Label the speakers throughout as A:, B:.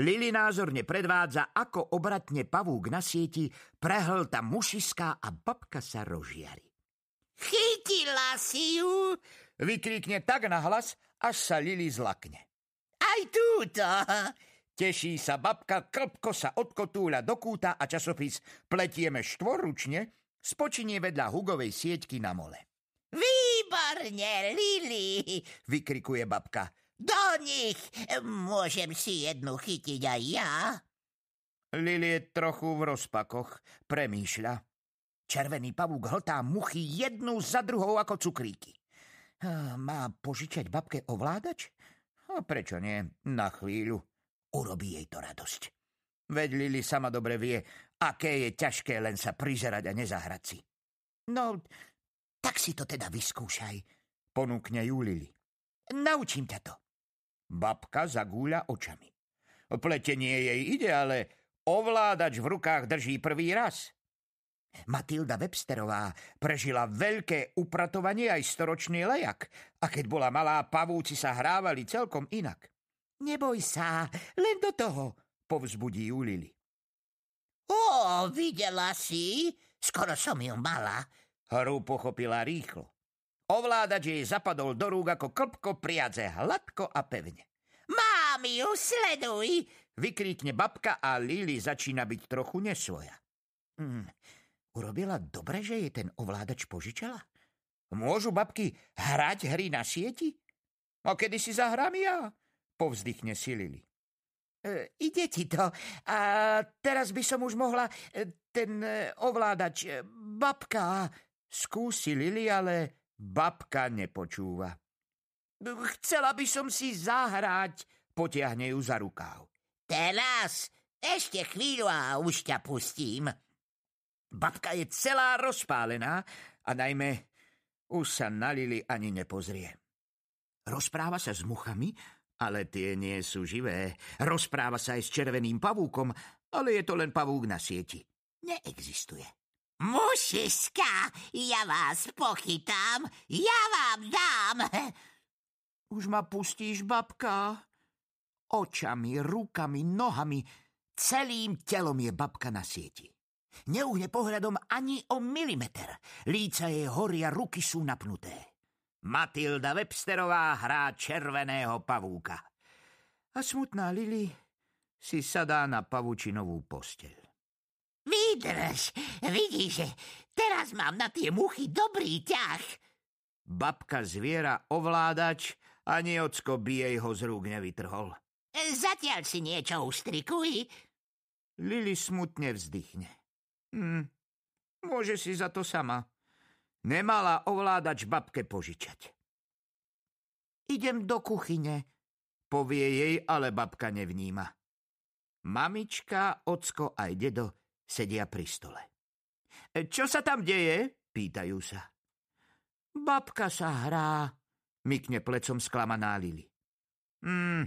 A: Lili názorne predvádza, ako obratne pavúk na sieti prehlta mušiská a babka sa rozžiari.
B: Chytila si ju?
A: Vykríkne tak nahlas, až sa Lili zlakne.
B: Aj túto.
A: Teší sa babka, klpko sa odkotúľa do kúta a časopis Pletieme štvorručne spočinie vedľa Hugovej sieťky na mole.
B: Výborne, Lili,
A: vykrikuje babka.
B: Do nich môžem si jednu chytiť aj ja.
A: Lili je trochu v rozpakoch, premýšľa. Červený pavúk hltá muchy jednu za druhou ako cukríky. Má požičať babke ovládač? A prečo nie? Na chvíľu. Urobí jej to radosť. Veď Lili sama dobre vie, aké je ťažké len sa prizerať a nezahrať si. No, tak si to teda vyskúšaj, ponúkne ju Lili. Naučím ťa to. Babka zagúľa očami. Pletenie jej ide, ale ovládač v rukách drží prvý raz. Matilda Websterová prežila veľké upratovanie aj storočný lejak a keď bola malá, pavúci sa hrávali celkom inak. Neboj sa, len do toho, povzbudí ju Lili.
B: Ó, videla si? Skoro som ju mala.
A: Hru pochopila rýchlo. Ovládač jej zapadol do rúk ako klpko priadze, hladko a pevne.
B: Mám ju, sleduj!
A: Vykríkne babka a Lili začína byť trochu nesvoja. Hmm, Urobila dobre, že jej ten ovládač požičala? Môžu babky hrať hry na sieti? A kedy si zahrám ja? Povzdychne si Lili. E, ide ti to. A teraz by som už mohla e, ten e, ovládač. E, babka. Skúsi Lili, ale babka nepočúva. Chcela by som si zahrať, potiahne ju za rukáv.
B: Teraz, ešte chvíľu a už ťa pustím.
A: Babka je celá rozpálená a najmä už sa na Lili ani nepozrie. Rozpráva sa s muchami, ale tie nie sú živé. Rozpráva sa aj s červeným pavúkom, ale je to len pavúk na sieti. Neexistuje.
B: Mušiska, ja vás pochytám, ja vám dám.
A: Už ma pustíš, babka? Očami, rukami, nohami, celým telom je babka na sieti. Neuhne pohľadom ani o milimeter. Líca jej horia, ruky sú napnuté. Matilda Websterová hrá červeného pavúka. A smutná Lili si sadá na pavučinovú posteľ.
B: Vydrž, vidíš, teraz mám na tie muchy dobrý ťah.
A: Babka zviera ovládač ani ocko by jej ho z rúk nevytrhol.
B: Zatiaľ si niečo ustrikuj.
A: Lili smutne vzdychne. Hm, môže si za to sama. Nemala ovládač babke požičať. Idem do kuchyne, povie jej, ale babka nevníma. Mamička, ocko aj dedo sedia pri stole. Čo sa tam deje? Pýtajú sa. Babka sa hrá, mykne plecom sklamaná Lili.
B: Hm,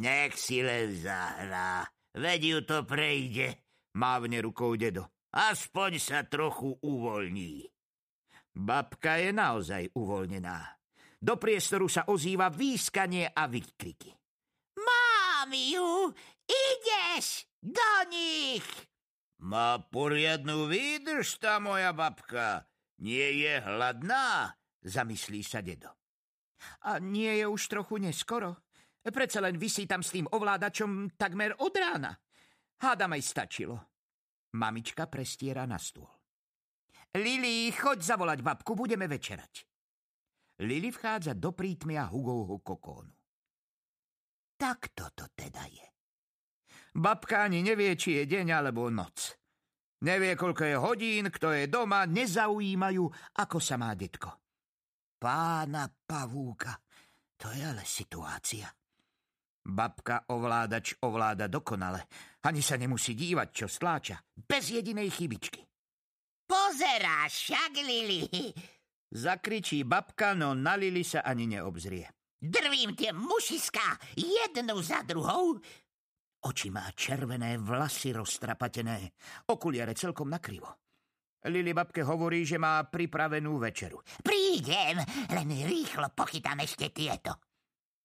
B: nech si len zahrá, veď ju to prejde,
A: mávne rukou dedo.
B: Aspoň sa trochu uvoľní.
A: Babka je naozaj uvoľnená. Do priestoru sa ozýva výskanie a výkriky.
B: Mám ju! Ideš do nich!
C: Má poriadnu výdrž tá moja babka. Nie je hladná,
A: zamyslí sa dedo. A nie je už trochu neskoro? Predsa len vysí tam s tým ovládačom takmer od rána. Hádam aj stačilo. Mamička prestiera na stôl. Lili, choď zavolať babku, budeme večerať. Lili vchádza do prítmia Hugovho kokónu. Tak toto teda je. Babka ani nevie, či je deň alebo noc. Nevie, koľko je hodín, kto je doma, nezaujímajú, ako sa má detko. Pána pavúka, to je ale situácia. Babka ovládač ovláda dokonale. Ani sa nemusí dívať, čo stláča. Bez jedinej chybičky.
B: Pozeráš však, Lili.
A: Zakričí babka, no na Lili sa ani neobzrie.
B: Drvím tie mušiská jednu za druhou.
A: Oči má červené, vlasy roztrapatené, okuliare celkom nakrivo. Lili babke hovorí, že má pripravenú večeru.
B: Prídem, len rýchlo pochytám ešte tieto.